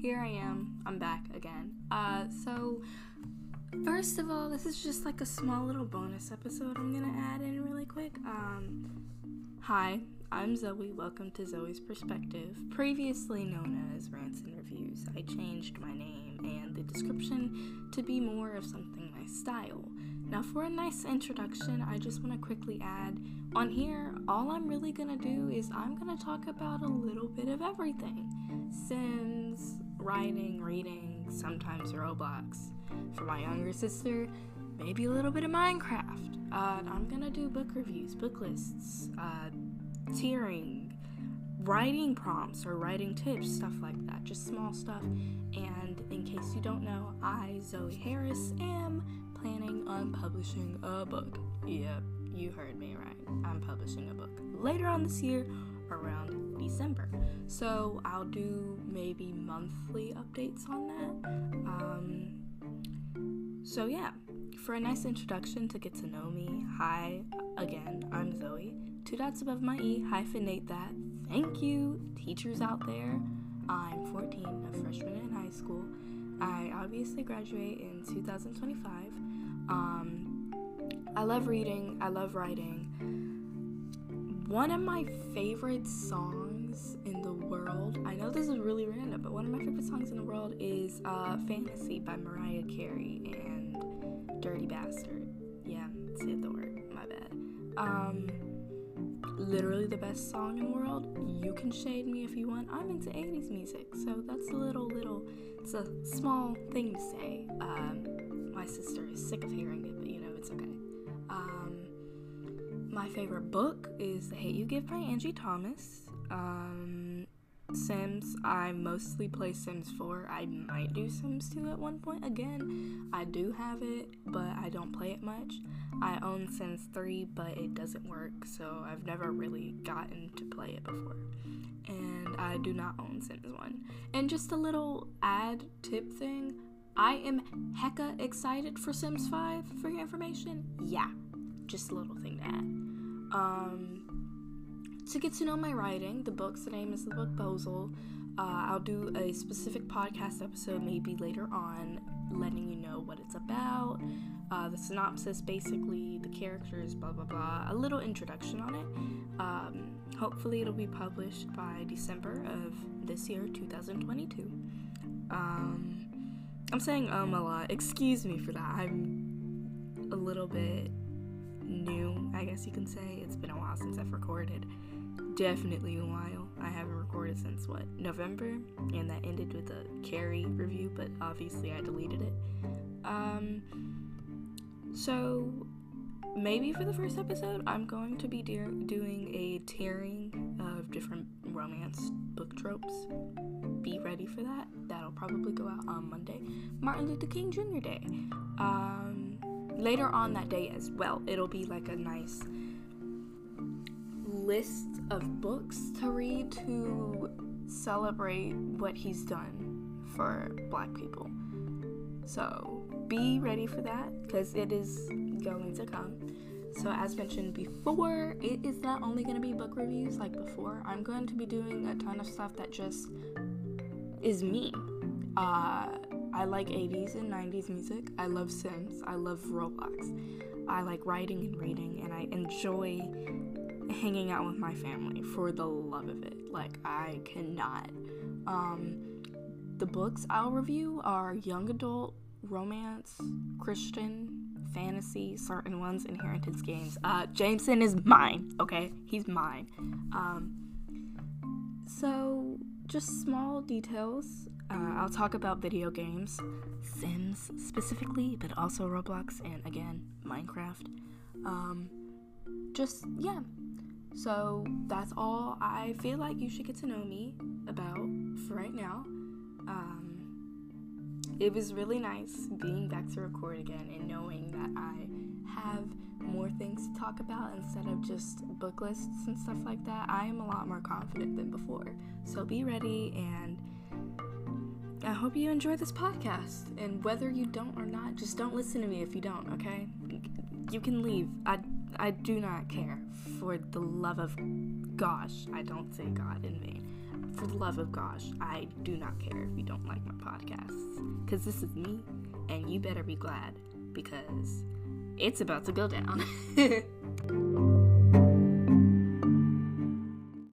here I am. I'm back again. Uh, so first of all, this is just like a small little bonus episode I'm gonna add in really quick. Um, hi, I'm Zoë. Welcome to Zoë's Perspective, previously known as Rants and Reviews. I changed my name and the description to be more of something my style. Now, for a nice introduction, I just want to quickly add on here, all I'm really gonna do is I'm gonna talk about a little bit of everything Sims, writing, reading, sometimes Roblox. For my younger sister, maybe a little bit of Minecraft. Uh, I'm gonna do book reviews, book lists, uh, tiering, writing prompts or writing tips, stuff like that, just small stuff. And in case you don't know, I, Zoë Harris, am planning on publishing a book. Yep, you heard me right. I'm publishing a book later on this year around December. So I'll do maybe monthly updates on that. Um, so yeah, for a nice introduction to get to know me, hi, again, I'm Zoë. Two dots above my E, hyphenate that. Thank you, teachers out there. I'm 14, a freshman in high school. I obviously graduate in 2025. Um, I love reading, I love writing. One of my favorite songs in the world, I know this is really random, but one of my favorite songs in the world is uh, Fantasy by Mariah Carey and Dirty Bastard. Yeah, said the word, my bad. Um, literally the best song in the world. You can shade me if you want. I'm into 80s music, so that's a little, little, it's a small thing to say. Um, my sister is sick of hearing it, but you know, it's okay. Um, my favorite book is The Hate You Give by Angie Thomas. Um, Sims, I mostly play Sims 4. I might do Sims 2 at one point again. I do have it, but I don't play it much. I own Sims 3, but it doesn't work, so I've never really gotten to play it before. And I do not own Sims 1. And just a little ad tip thing I am hecka excited for Sims 5 for your information. Yeah, just a little thing to add. Um, to get to know my writing, the book's name is The Book Bozal. Uh, I'll do a specific podcast episode maybe later on, letting you know what it's about, uh, the synopsis, basically, the characters, blah blah blah, a little introduction on it. Um, hopefully, it'll be published by December of this year, 2022. Um, I'm saying um a lot. Excuse me for that. I'm a little bit new, I guess you can say. It's been a while since I've recorded. Definitely a while. I haven't recorded since what, November? And that ended with a Carrie review, but obviously I deleted it. Um, so maybe for the first episode, I'm going to be de- doing a tiering of different romance book tropes. Be ready for that. That'll probably go out on Monday, Martin Luther King Jr. Day. Um, later on that day as well, it'll be like a nice list of books to read to celebrate what he's done for black people. So be ready for that because it is going to come. So, as mentioned before, it is not only going to be book reviews like before, I'm going to be doing a ton of stuff that just is me. Uh, I like 80s and 90s music. I love Sims. I love Roblox. I like writing and reading, and I enjoy hanging out with my family for the love of it. Like, I cannot. Um, the books I'll review are young adult, romance, Christian, fantasy, certain ones, inheritance games. Uh, Jameson is mine, okay? He's mine. Um, so, just small details. Uh, I'll talk about video games, Sims specifically, but also Roblox and again, Minecraft. Um, just, yeah. So, that's all I feel like you should get to know me about for right now. Um, it was really nice being back to record again and knowing that I have more things to talk about instead of just book lists and stuff like that. I am a lot more confident than before. So be ready and I hope you enjoy this podcast. And whether you don't or not, just don't listen to me if you don't, okay? You can leave. I I do not care. For the love of gosh, I don't say God in vain. For the love of gosh, I do not care if you don't like my podcasts. Because this is me, and you better be glad because it's about to go down.